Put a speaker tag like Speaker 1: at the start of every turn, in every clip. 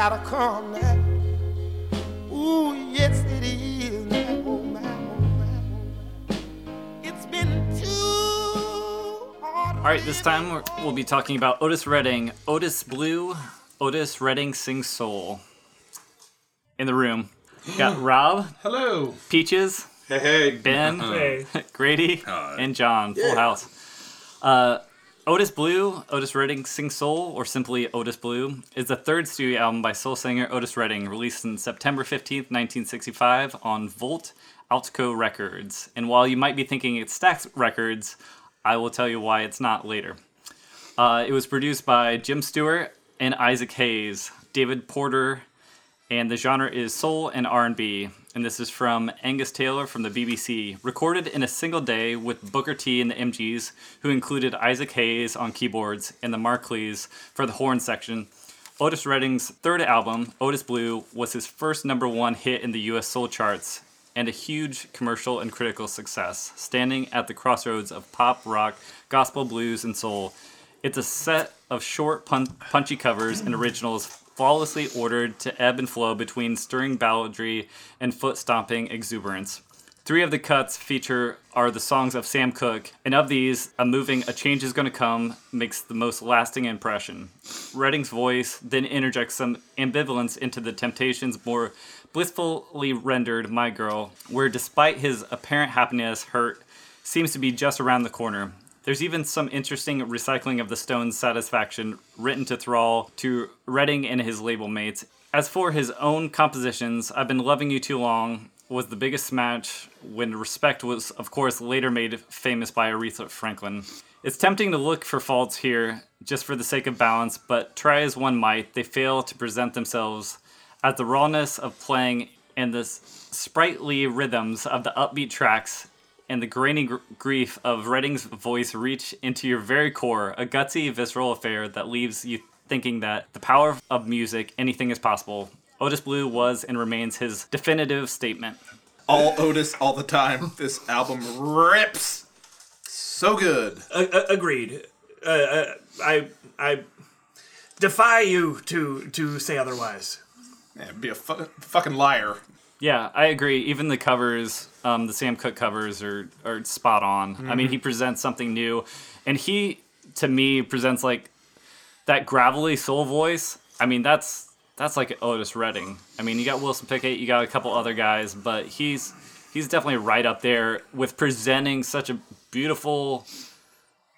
Speaker 1: Gotta come now. Ooh, yes it is now, oh man, oh man, oh man. It's been too hard.
Speaker 2: All right, this time we're- we'll be talking about Otis Redding. Otis Blue, Otis Redding sings soul. In the room, got Rob,
Speaker 3: Hello.
Speaker 2: Peaches,
Speaker 3: Hey, hey.
Speaker 2: Ben,
Speaker 4: Hey.
Speaker 2: Grady, and John. Full house. Uh, Otis Blue, Otis Redding Sing Soul, or simply Otis Blue, is the third studio album by soul singer Otis Redding, released on September 15th, 1965, on Volt Atco Records. And while you might be thinking it's Stax Records, I will tell you why it's not later. Uh, it was produced by Jim Stewart and Isaac Hayes, David Porter, and the genre is soul and R&B. And this is from Angus Taylor from the BBC, recorded in a single day with Booker T and the MGs, who included Isaac Hayes on keyboards and the Mar-Keys for the horn section. Otis Redding's third album, Otis Blue, was his first number one hit in the US soul charts and a huge commercial and critical success, standing at the crossroads of pop, rock, gospel, blues, and soul. It's a set of short, pun- punchy covers and originals flawlessly ordered to ebb and flow between stirring balladry and foot stomping exuberance. Three of the cuts feature are the songs of Sam Cooke, and of these, a moving A Change Is Gonna Come makes the most lasting impression. Redding's voice then interjects some ambivalence into the Temptations' more blissfully rendered My Girl, where despite his apparent happiness, hurt seems to be just around the corner. There's even some interesting recycling of the Stones' satisfaction written to thrall to Redding and his label mates. As for his own compositions, I've Been Loving You Too Long was the biggest smash when Respect was, of course, later made famous by Aretha Franklin. It's tempting to look for faults here just for the sake of balance, but try as one might, they fail to present themselves as the rawness of playing and the sprightly rhythms of the upbeat tracks and the grainy gr- grief of Redding's voice reach into your very core, a gutsy, visceral affair that leaves you thinking that the power of music, anything is possible. Otis Blue was and remains his definitive statement.
Speaker 3: All Otis all the time. This album rips. So good.
Speaker 4: A- a- agreed. Uh, uh, I I defy you to to say otherwise.
Speaker 3: Yeah, be a fu- fucking liar.
Speaker 2: Yeah, I agree. Even the covers, um, the Sam Cooke covers, are are spot on. I mean, he presents something new, and he, to me, presents like that gravelly soul voice. I mean, that's that's like Otis Redding. I mean, you got Wilson Pickett, you got a couple other guys, but he's he's definitely right up there with presenting such a beautiful,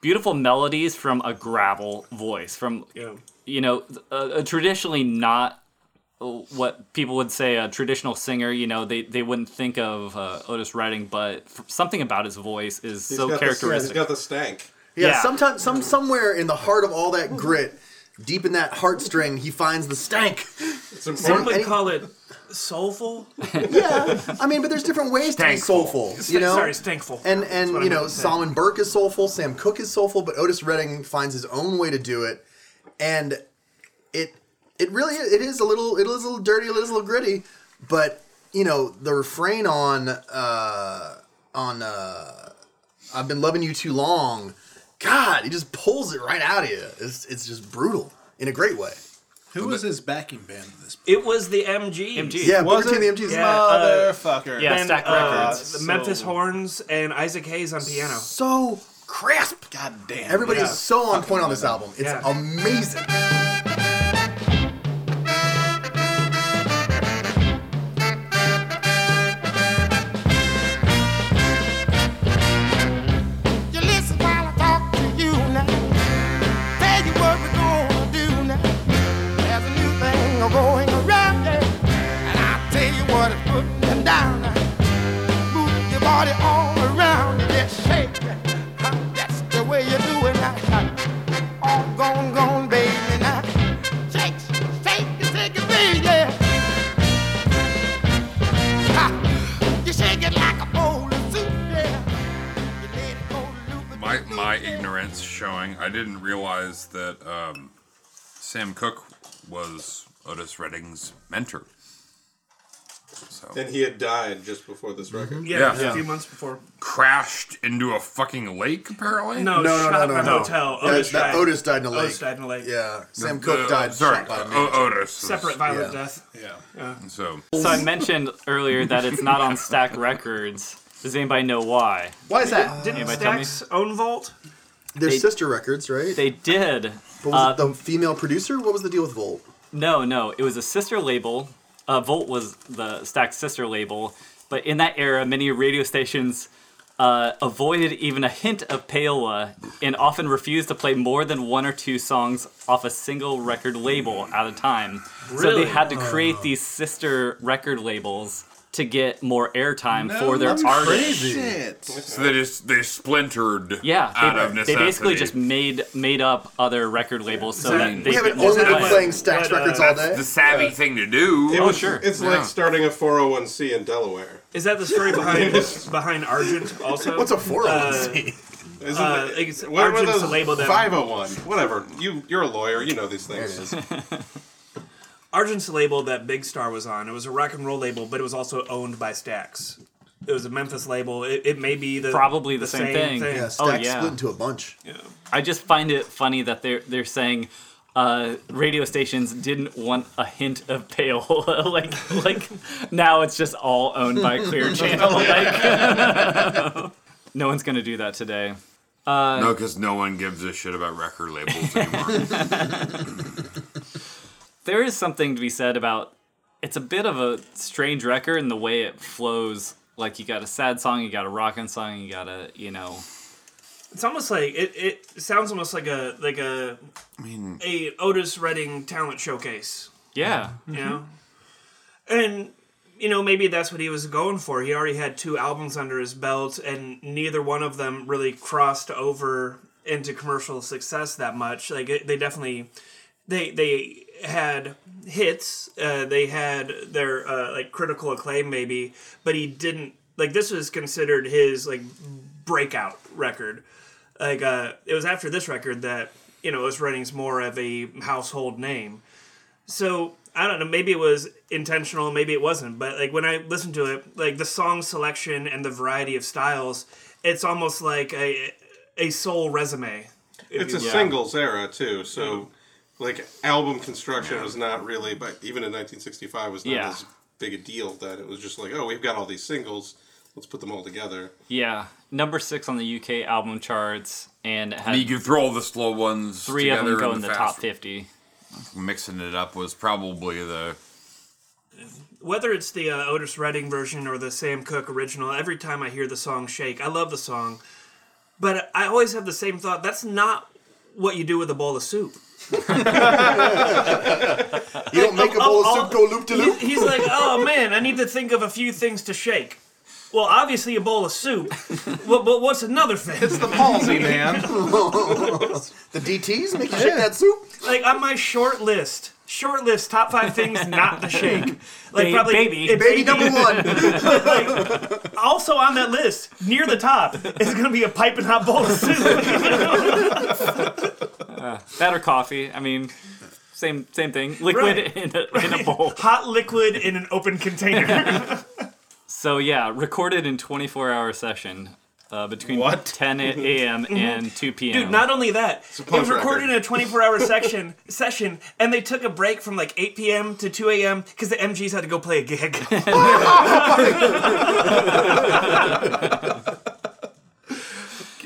Speaker 2: beautiful melodies from a gravel voice, from
Speaker 4: Yeah.
Speaker 2: you know, a, a traditionally not what people would say a traditional singer. You know, they, they wouldn't think of uh, Otis Redding, but something about his voice is
Speaker 5: He's
Speaker 2: so characteristic.
Speaker 5: The, he's got the stank.
Speaker 6: Yeah,
Speaker 2: Yeah.
Speaker 6: sometimes some somewhere in the heart of all that grit, deep in that heartstring, he finds the stank.
Speaker 5: It's
Speaker 4: Some
Speaker 5: important.
Speaker 4: would call it soulful.
Speaker 6: Yeah, I mean, but there's different ways to be soulful, you know.
Speaker 4: Sorry, stankful.
Speaker 6: And
Speaker 4: That's
Speaker 6: and
Speaker 4: what I
Speaker 6: you know. Solomon Burke is soulful, Sam Cooke is soulful, but Otis Redding finds his own way to do it, and it it really it is a little it is a little dirty, it is a little gritty, but you know the refrain on uh on uh I've been loving you too long, God, he just pulls it right out of you. It's it's just brutal in a great way.
Speaker 3: Who was his backing band in this?
Speaker 4: It was the MG.
Speaker 2: MG.
Speaker 6: Yeah,
Speaker 3: Was
Speaker 6: Booker T
Speaker 3: it?
Speaker 6: and the MGs.
Speaker 4: Yeah. uh,
Speaker 3: Motherfucker.
Speaker 2: Yeah.
Speaker 4: And,
Speaker 2: Stax
Speaker 4: uh,
Speaker 2: Records.
Speaker 4: the
Speaker 3: So-
Speaker 4: Memphis Horns and Isaac Hayes on piano.
Speaker 6: so crisp.
Speaker 3: God damn.
Speaker 6: Everybody
Speaker 4: Yeah.
Speaker 6: is so on point on this album. It's
Speaker 4: Yeah.
Speaker 6: amazing.
Speaker 5: Ignorance showing. I didn't realize that um, Sam Cooke was Otis Redding's mentor. So
Speaker 7: And he had died just before this record.
Speaker 4: Yeah,
Speaker 5: Yeah.
Speaker 4: a few months before.
Speaker 5: crashed into a fucking lake apparently.
Speaker 4: No,
Speaker 6: No, no,
Speaker 4: shot
Speaker 6: no,
Speaker 4: at
Speaker 6: no,
Speaker 4: the
Speaker 6: no.
Speaker 4: hotel.
Speaker 6: That-
Speaker 4: Otis,
Speaker 6: that
Speaker 4: died.
Speaker 6: Otis died in a lake.
Speaker 4: Otis died in a lake.
Speaker 6: Yeah, Sam
Speaker 5: The-
Speaker 6: Cooke died
Speaker 5: Sorry,
Speaker 6: shot by a
Speaker 5: o-
Speaker 6: manager.
Speaker 5: Otis.
Speaker 4: Separate violent
Speaker 6: Yeah.
Speaker 4: death.
Speaker 3: Yeah.
Speaker 5: So
Speaker 2: So I mentioned earlier that it's not on Stax Records. Does anybody know why?
Speaker 6: Why is that?
Speaker 4: Didn't
Speaker 2: Anybody tell me?
Speaker 4: Stax own Volt?
Speaker 6: They're
Speaker 2: They-
Speaker 6: sister records, right?
Speaker 2: They did.
Speaker 6: but was
Speaker 2: uh,
Speaker 6: it the female producer? What was the deal with Volt?
Speaker 2: No, no, it was a sister label. Uh, Volt was the Stax sister label, but in that era, many radio stations uh, avoided even a hint of payola and often refused to play more than one or two songs off a single record label at a time.
Speaker 4: Really?
Speaker 2: So they had to create these sister record labels to get more airtime for their artists.
Speaker 3: Shit.
Speaker 5: So they just they splintered.
Speaker 2: Yeah,
Speaker 5: out
Speaker 2: they,
Speaker 5: of
Speaker 2: they basically just made made up other record labels so
Speaker 4: that-
Speaker 2: that they
Speaker 6: We haven't only been playing Stax
Speaker 4: But, uh,
Speaker 6: records all
Speaker 5: That's
Speaker 6: day.
Speaker 5: the savvy thing to do.
Speaker 7: It
Speaker 2: Oh,
Speaker 7: was,
Speaker 2: sure.
Speaker 7: It's
Speaker 5: Yeah.
Speaker 7: like starting a 401c in Delaware.
Speaker 4: Is that the story behind behind Ardent also?
Speaker 6: What's a 401c?
Speaker 7: Isn't
Speaker 4: Uh,
Speaker 7: it? what were
Speaker 4: Ardent's
Speaker 7: those?
Speaker 4: a label that-
Speaker 7: 501. Whatever. You, you're a lawyer. You know these
Speaker 6: there it
Speaker 7: things.
Speaker 6: is.
Speaker 4: Ardent's label that Big Star was on. It was a rock and roll label, but it was also owned by Stax. It was a Memphis label. It, it may be the
Speaker 2: Probably the same thing.
Speaker 6: Yeah,
Speaker 2: Oh,
Speaker 6: Stax
Speaker 2: yeah.
Speaker 6: split into a bunch.
Speaker 4: Yeah.
Speaker 2: I just find it funny that they're they're saying uh, radio stations didn't want a hint of payola. like like now it's just all owned by Clear Channel. Like no one's gonna do that today.
Speaker 5: no, because no one gives a shit about record labels anymore.
Speaker 2: There is something to be said about it's a bit of a strange record in the way it flows. Like you got a sad song, you got a rockin' song, you got a you know
Speaker 4: It's almost like it, it sounds almost like a like a
Speaker 5: I mean,
Speaker 4: a Otis Redding talent showcase.
Speaker 2: yeah.
Speaker 4: You know? And you know, maybe that's what he was going for. He already had two albums under his belt and neither one of them really crossed over into commercial success that much. Like it, they definitely they they had hits. Uh, they had their uh, like critical acclaim maybe, but he didn't like this was considered his like breakout record. Like uh, it was after this record that you know Otis Redding's more of a household name. So I don't know. Maybe it was intentional. Maybe it wasn't. But like when I listen to it, like the song selection and the variety of styles, it's almost like a a soul resume.
Speaker 7: It's a singles era too, so like album construction was not really, but even in 1965 was not
Speaker 2: Yeah.
Speaker 7: as big a deal. That it was just like, oh, we've got all these singles, let's put them all together.
Speaker 2: Yeah. Number six on the UK album charts and it had
Speaker 5: you can throw all the slow ones.
Speaker 2: three of them
Speaker 5: together
Speaker 2: go
Speaker 5: and
Speaker 2: in the
Speaker 5: fast-
Speaker 2: top fifty.
Speaker 5: Mixing it up was probably the
Speaker 4: Whether it's the uh, Otis Redding version or the Sam Cooke original, every time I hear the song "Shake," I love the song, but I always have the same thought. That's not what you do with a bowl of soup.
Speaker 6: You don't make a bowl of soup go loop to loop.
Speaker 4: He's like, oh man, I need to think of a few things to shake. Well, obviously a bowl of soup, but, but what's another thing?
Speaker 3: It's the palsy, man.
Speaker 6: The DTs make you shake that soup.
Speaker 4: like on my short list, short list top five things not to shake. Like
Speaker 2: Ba-
Speaker 4: probably
Speaker 2: baby.
Speaker 4: it-
Speaker 6: Baby number one.
Speaker 4: like, also on that list, near the top, is going to be a piping hot bowl of soup.
Speaker 2: That or coffee. I mean, same same thing. Liquid
Speaker 4: Right.
Speaker 2: in, a, in a bowl.
Speaker 4: hot liquid in an open container.
Speaker 2: So yeah, recorded in 24 hour session uh, between
Speaker 3: What?
Speaker 2: 10 a.m. and 2 p.m.
Speaker 4: Dude, not only that, it was recorded
Speaker 7: record.
Speaker 4: in a 24 hour section session, and they took a break from like 8 p.m. to 2 a.m. because the MGs had to go play a gig.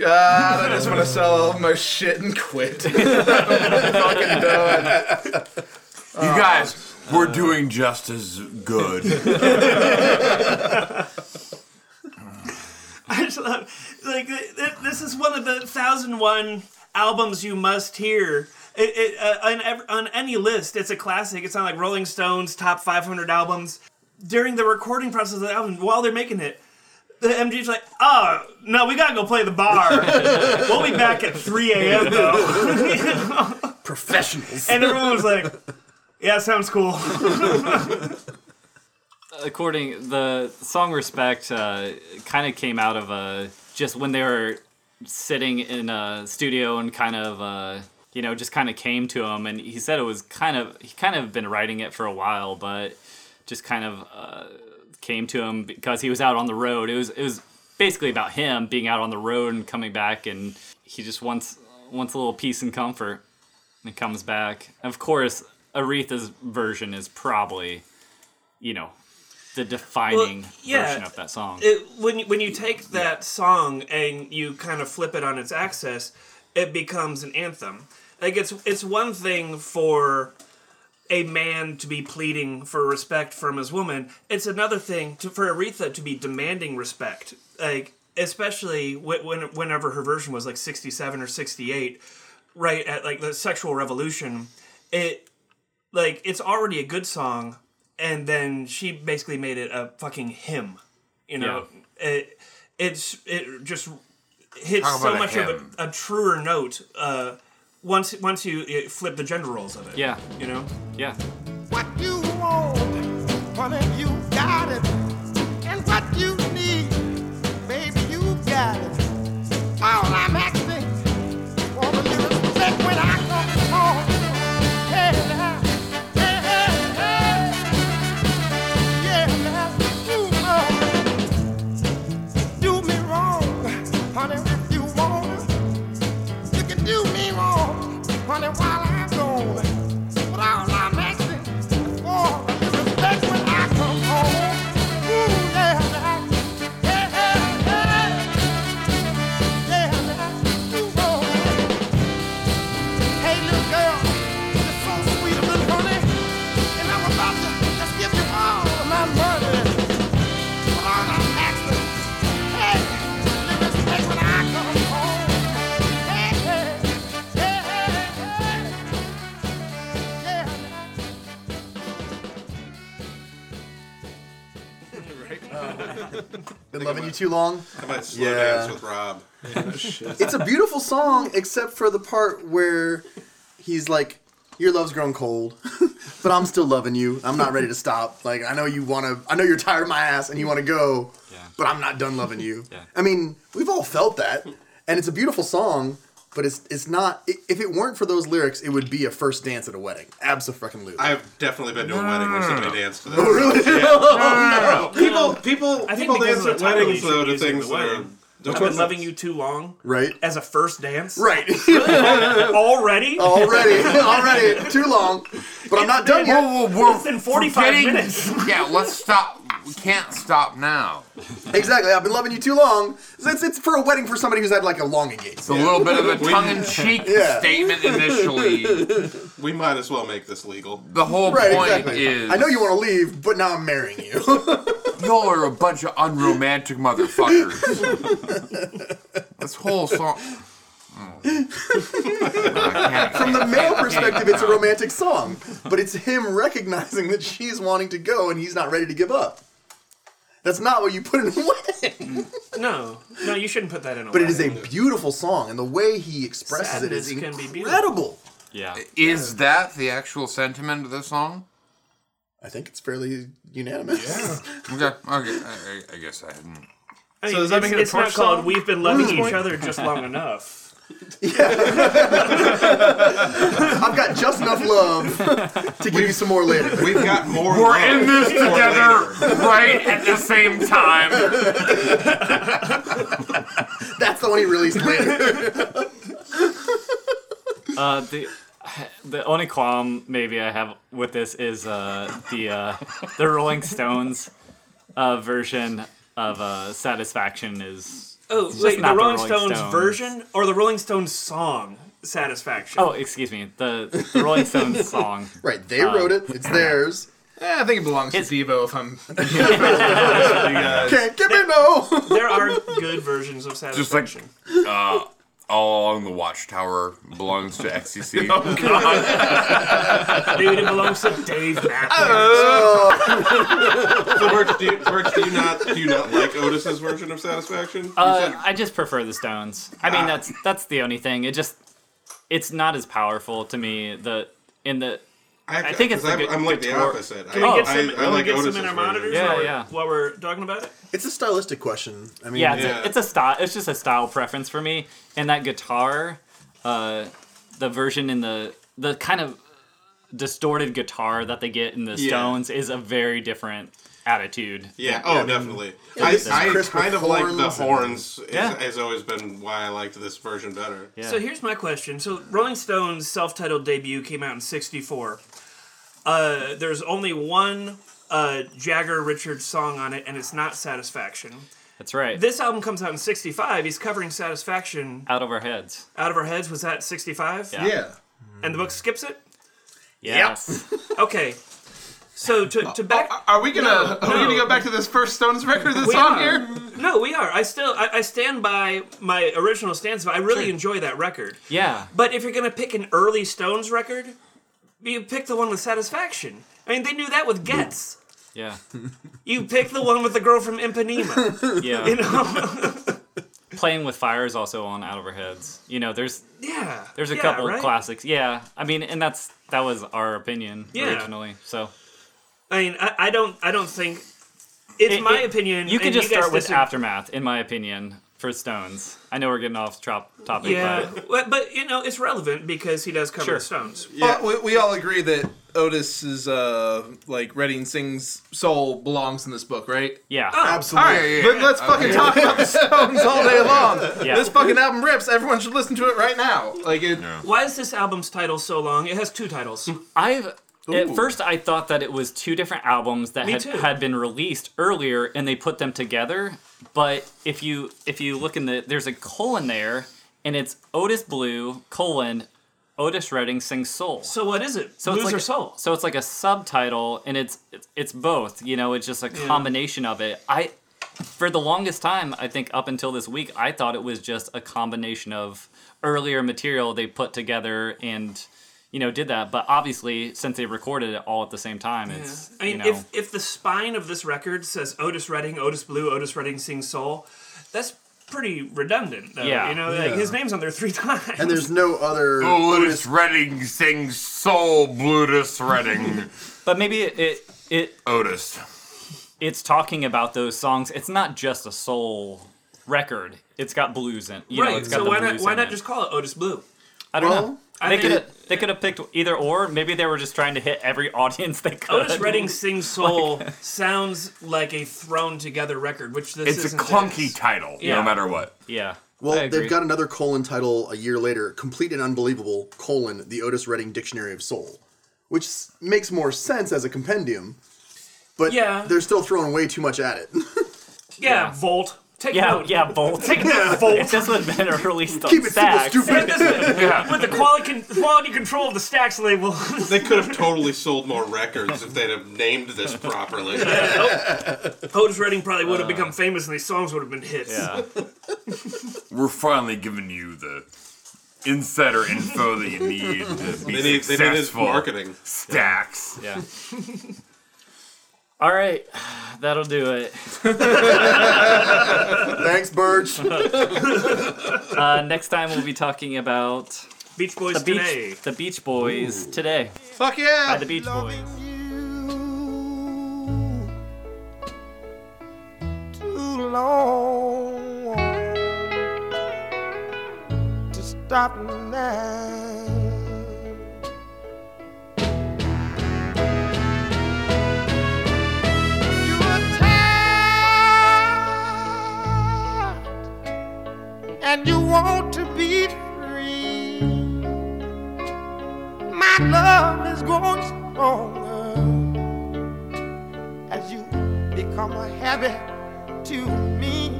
Speaker 3: God, I just want to sell all my shit and quit. fucking done.
Speaker 5: You guys, we're doing just as good.
Speaker 4: I just love, like th- th- this is one of the thousand one albums you must hear. It, it, uh, on, ev- on any list, it's a classic. It's on like Rolling Stones top 500 albums. During the recording process of the album, while they're making it, the MG's like, "Oh no, we gotta go play the bar. we'll be back at 3 a.m. though."
Speaker 6: Professionals.
Speaker 4: and everyone was like, "Yeah, sounds cool."
Speaker 2: according the song respect uh, kind of came out of uh, just when they were sitting in a studio and kind of uh, you know just kind of came to him and he said it was kind of he kind of been writing it for a while but just kind of uh, came to him because he was out on the road it was it was basically about him being out on the road and coming back and he just wants wants a little peace and comfort and comes back of course aretha's version is probably you know the defining
Speaker 4: yeah.
Speaker 2: version of that song.
Speaker 4: it, when you- when you take that song and you kind of flip it on its axis, it becomes an anthem. Like it's it's one thing for a man to be pleading for respect from his woman. It's another thing to, for Aretha to be demanding respect. Like especially when, when whenever her version was like sixty seven or sixty eight, right at like the sexual revolution. It like it's already a good song and then she basically made it a fucking hymn you know it it's it just hits so much of a, a truer note uh once once you uh, flip the gender roles of it
Speaker 2: Yeah.
Speaker 4: you know
Speaker 2: yeah.
Speaker 1: What you want, honey, you
Speaker 6: Been loving you too long.
Speaker 7: I might slow
Speaker 6: Yeah.
Speaker 7: dance with Rob.
Speaker 6: Oh, it's a beautiful song, except for the part where he's like, "Your love's grown cold, but I'm still loving you. I'm not ready to stop. Like I know you want to. I know you're tired of my ass and you want to go,
Speaker 2: Yeah.
Speaker 6: but I'm not done loving you.
Speaker 2: Yeah.
Speaker 6: I mean, we've all felt that, and it's a beautiful song. But it's it's not. If it weren't for those lyrics, it would be a first dance at a wedding. Absolutely.
Speaker 7: I've definitely been to a wedding where somebody danced to that.
Speaker 6: Oh, really?
Speaker 7: People, people,
Speaker 4: I think
Speaker 7: people dance at
Speaker 4: the title, you
Speaker 7: weddings
Speaker 4: should
Speaker 7: though to
Speaker 4: use it in
Speaker 7: things
Speaker 4: the
Speaker 7: that are.
Speaker 4: wedding. I've been loving you too long
Speaker 6: right.
Speaker 4: as a first dance
Speaker 6: Right.
Speaker 4: already
Speaker 6: already, already, too long. But I'm not done yet.
Speaker 5: Whoa, whoa, we're
Speaker 4: It's been 45
Speaker 5: forgetting-
Speaker 4: minutes.
Speaker 5: Yeah, let's stop. We can't stop now.
Speaker 6: Exactly. I've been loving you too long. It's, it's for a wedding for somebody who's had like a long engagement.
Speaker 5: It's a little bit of a tongue-in-cheek
Speaker 6: Yeah.
Speaker 5: statement initially.
Speaker 7: We might as well make this legal.
Speaker 5: The whole
Speaker 6: Right,
Speaker 5: point
Speaker 6: exactly.
Speaker 5: is
Speaker 6: I know you want to leave, but now I'm marrying you.
Speaker 5: y'all are a bunch of unromantic motherfuckers. this whole song.
Speaker 6: From the male perspective, it's a romantic song, but it's him recognizing that she's wanting to go and he's not ready to give up. That's not what you put in a wedding.
Speaker 4: no no you shouldn't put that in a
Speaker 6: But it is a beautiful song, and the way he expresses it is
Speaker 4: Sadness can be beautiful.
Speaker 6: incredible.
Speaker 2: Yeah.
Speaker 5: Is that the actual sentiment of the song?
Speaker 6: I think it's fairly unanimous. Yeah.
Speaker 5: okay, okay. I, I- I guess I hadn't.
Speaker 4: I mean,
Speaker 3: So does that
Speaker 4: it's,
Speaker 3: make it a
Speaker 4: it's not
Speaker 3: torch
Speaker 4: called we've been loving each other just long enough
Speaker 6: I've got just enough love to give you some more later.
Speaker 7: We've got more.
Speaker 5: We're
Speaker 7: love
Speaker 5: in this together
Speaker 7: later.
Speaker 5: right at the same time.
Speaker 6: That's the one he released later.
Speaker 2: Uh, the the only qualm maybe I have with this is uh, the uh, the Rolling Stones uh, version of uh, "Satisfaction" is
Speaker 4: Oh, wait, the Rolling,
Speaker 2: Rolling
Speaker 4: Stones,
Speaker 2: Stones.
Speaker 4: version or the Rolling Stones song "Satisfaction"?
Speaker 2: Oh, excuse me. The, the Rolling Stones song.
Speaker 6: Right, they wrote it. It's theirs.
Speaker 3: Eh, I think it belongs
Speaker 2: His-
Speaker 3: to Devo. If I'm, if I'm honest with you guys.
Speaker 6: Can't give me no.
Speaker 4: there are good versions of
Speaker 5: Just like
Speaker 4: "Satisfaction."
Speaker 5: uh, all along the Watchtower belongs to XTC.
Speaker 4: Dude, it belongs to Dave Matthews.
Speaker 7: So, Birch, do you, Birch, do you not do you not like Otis's version of Satisfaction?
Speaker 2: Uh,
Speaker 7: said-
Speaker 2: I just prefer the Stones. I mean, that's that's the only thing. It just it's not as powerful to me. The in the I think it's
Speaker 7: 'cause
Speaker 2: the
Speaker 7: I'm,
Speaker 2: gu-
Speaker 7: I'm like the opposite.
Speaker 4: Can
Speaker 7: I,
Speaker 4: we get some,
Speaker 7: I,
Speaker 4: can we
Speaker 7: like
Speaker 4: get
Speaker 7: Otis's
Speaker 4: some in our monitors
Speaker 2: Yeah,
Speaker 4: while, we're, while we're talking about it?
Speaker 6: It's a stylistic question. I mean,
Speaker 2: yeah, it's,
Speaker 7: Yeah.
Speaker 2: A, it's a style. It's just a style preference for me. And that guitar, uh, the version in the the kind of distorted guitar that they get in the
Speaker 7: Yeah.
Speaker 2: Stones is a very different attitude.
Speaker 7: Yeah. Oh, definitely.
Speaker 6: Yeah,
Speaker 7: I,
Speaker 6: this is
Speaker 7: I
Speaker 6: crisp
Speaker 7: kind of like the
Speaker 6: horns and-
Speaker 2: Yeah.
Speaker 7: Has always been why I liked this version better.
Speaker 2: Yeah.
Speaker 4: So here's my question. So Rolling Stones' self-titled debut came out in '64. Uh, there's only one uh, Jagger Richards song on it, and it's not "Satisfaction."
Speaker 2: That's right.
Speaker 4: This album comes out in '65. He's covering "Satisfaction"
Speaker 2: Out of our heads.
Speaker 4: out of our heads. Was that '65?
Speaker 2: Yeah.
Speaker 3: Yeah.
Speaker 4: And the book skips it.
Speaker 2: Yes.
Speaker 4: Okay. So to, to back.
Speaker 3: Oh, are we gonna
Speaker 4: No,
Speaker 3: are we gonna go back to this first Stones record that's
Speaker 4: We
Speaker 3: on
Speaker 4: are.
Speaker 3: here?
Speaker 4: No, we are. I still I, I stand by my original stance. But I really enjoy that record.
Speaker 2: Yeah.
Speaker 4: But if you're gonna pick an early Stones record, you pick the one with Satisfaction. I mean, they knew that with Getz.
Speaker 2: Yeah.
Speaker 4: You pick the one with the girl from Ipanema.
Speaker 2: Yeah.
Speaker 4: You know?
Speaker 2: Playing with Fire is also on Out of Our Heads. You know, there's
Speaker 4: yeah.
Speaker 2: there's a
Speaker 4: yeah,
Speaker 2: couple
Speaker 4: right?
Speaker 2: classics. Yeah. I mean, and that's that was our opinion
Speaker 4: Yeah.
Speaker 2: originally. So
Speaker 4: I mean, I, I don't I don't think it's
Speaker 2: It-
Speaker 4: my
Speaker 2: it-
Speaker 4: opinion.
Speaker 2: You
Speaker 4: can
Speaker 2: just
Speaker 4: guys
Speaker 2: start with
Speaker 4: disagree.
Speaker 2: Aftermath, in my opinion, for Stones. I know we're getting off trop- topic,
Speaker 4: Yeah,
Speaker 2: but
Speaker 4: but, but you know it's relevant because he does cover
Speaker 2: Sure.
Speaker 4: the Stones.
Speaker 3: Well, we, we all agree that Otis's uh like Redding sings soul belongs in this book, right?
Speaker 2: yeah.
Speaker 4: Oh,
Speaker 6: absolutely.
Speaker 3: All right, but let's fucking talk about the Stones all day long.
Speaker 2: Yeah.
Speaker 3: This fucking album rips. Everyone should listen to it right now. Like it.
Speaker 4: Why is this album's title so long? It has two titles.
Speaker 2: I've at first I thought that it was two different albums that had, had been released earlier and they put them together. But if you if you look in the there's a colon there and it's Otis Blue colon Otis Redding sings soul.
Speaker 4: So what is it?
Speaker 2: So
Speaker 4: Blues
Speaker 2: it's like
Speaker 4: or soul?
Speaker 2: So it's like a subtitle, and it's it's, it's both. You know, it's just a combination of it. I, for the longest time, I think up until this week, I thought it was just a combination of earlier material they put together and, you know, did that. But obviously, since they recorded it all at the same time, it's
Speaker 4: I mean,
Speaker 2: you know,
Speaker 4: if if the spine of this record says Otis Redding, Otis Blue, Otis Redding sings soul, that's pretty redundant. Though.
Speaker 2: Yeah.
Speaker 4: you know, like, his name's on there three times.
Speaker 6: And there's no other
Speaker 5: Otis Redding sings soul, Blutus Redding.
Speaker 2: but maybe it, it it
Speaker 5: Otis.
Speaker 2: it's talking about those songs. It's not just a soul record. It's got blues in. You
Speaker 4: right.
Speaker 2: know, it's got
Speaker 4: so
Speaker 2: the
Speaker 4: why not why not
Speaker 2: it.
Speaker 4: just call it Otis Blue?
Speaker 2: I don't
Speaker 6: Well,
Speaker 2: know.
Speaker 4: I
Speaker 2: They
Speaker 4: think-
Speaker 2: could have they could have picked either or. Maybe they were just trying to hit every audience they could.
Speaker 4: Otis Redding sings soul sounds like a thrown together record, which this is.
Speaker 5: It's a
Speaker 4: isn't
Speaker 5: clunky
Speaker 4: is.
Speaker 5: title,
Speaker 2: Yeah.
Speaker 5: no matter what.
Speaker 2: Yeah.
Speaker 6: Well,
Speaker 2: I agree.
Speaker 6: they've got another colon title a year later, complete and unbelievable colon the Otis Redding Dictionary of Soul, which makes more sense as a compendium. But
Speaker 4: Yeah.
Speaker 6: they're still throwing way too much at it.
Speaker 4: Yeah, Volt. Take
Speaker 2: Yeah,
Speaker 4: note.
Speaker 2: yeah, Bolt.
Speaker 4: Take note, Volt.
Speaker 2: If this would have been released on
Speaker 6: Keep it simple,
Speaker 2: Stax,
Speaker 6: stupid.
Speaker 4: With the quality con- quality control of the Stax label.
Speaker 7: They could have totally sold more records if they'd have named this properly.
Speaker 4: Otis Redding probably would have uh, become famous and these songs would have been hits.
Speaker 2: yeah.
Speaker 5: We're finally giving you the insider info that you need to be
Speaker 7: They need, they need his
Speaker 5: successful.
Speaker 7: marketing.
Speaker 5: Stax.
Speaker 2: Yeah. All right, that'll do it.
Speaker 6: Thanks, Birch.
Speaker 2: Uh, next time we'll be talking about
Speaker 4: Beach Boys
Speaker 2: the
Speaker 4: today.
Speaker 2: beach, the Beach Boys today
Speaker 3: Fuck yeah.
Speaker 2: by the Beach Boys.
Speaker 1: too long to stop now. Want to be free. My love is growing stronger as you become a habit to me.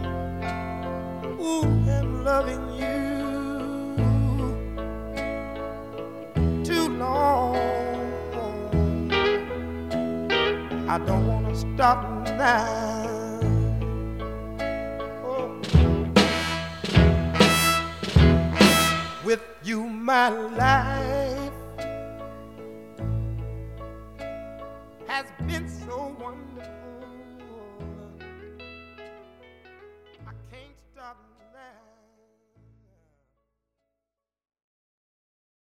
Speaker 1: Ooh, I'm loving you too long. I don't wanna stop now. My life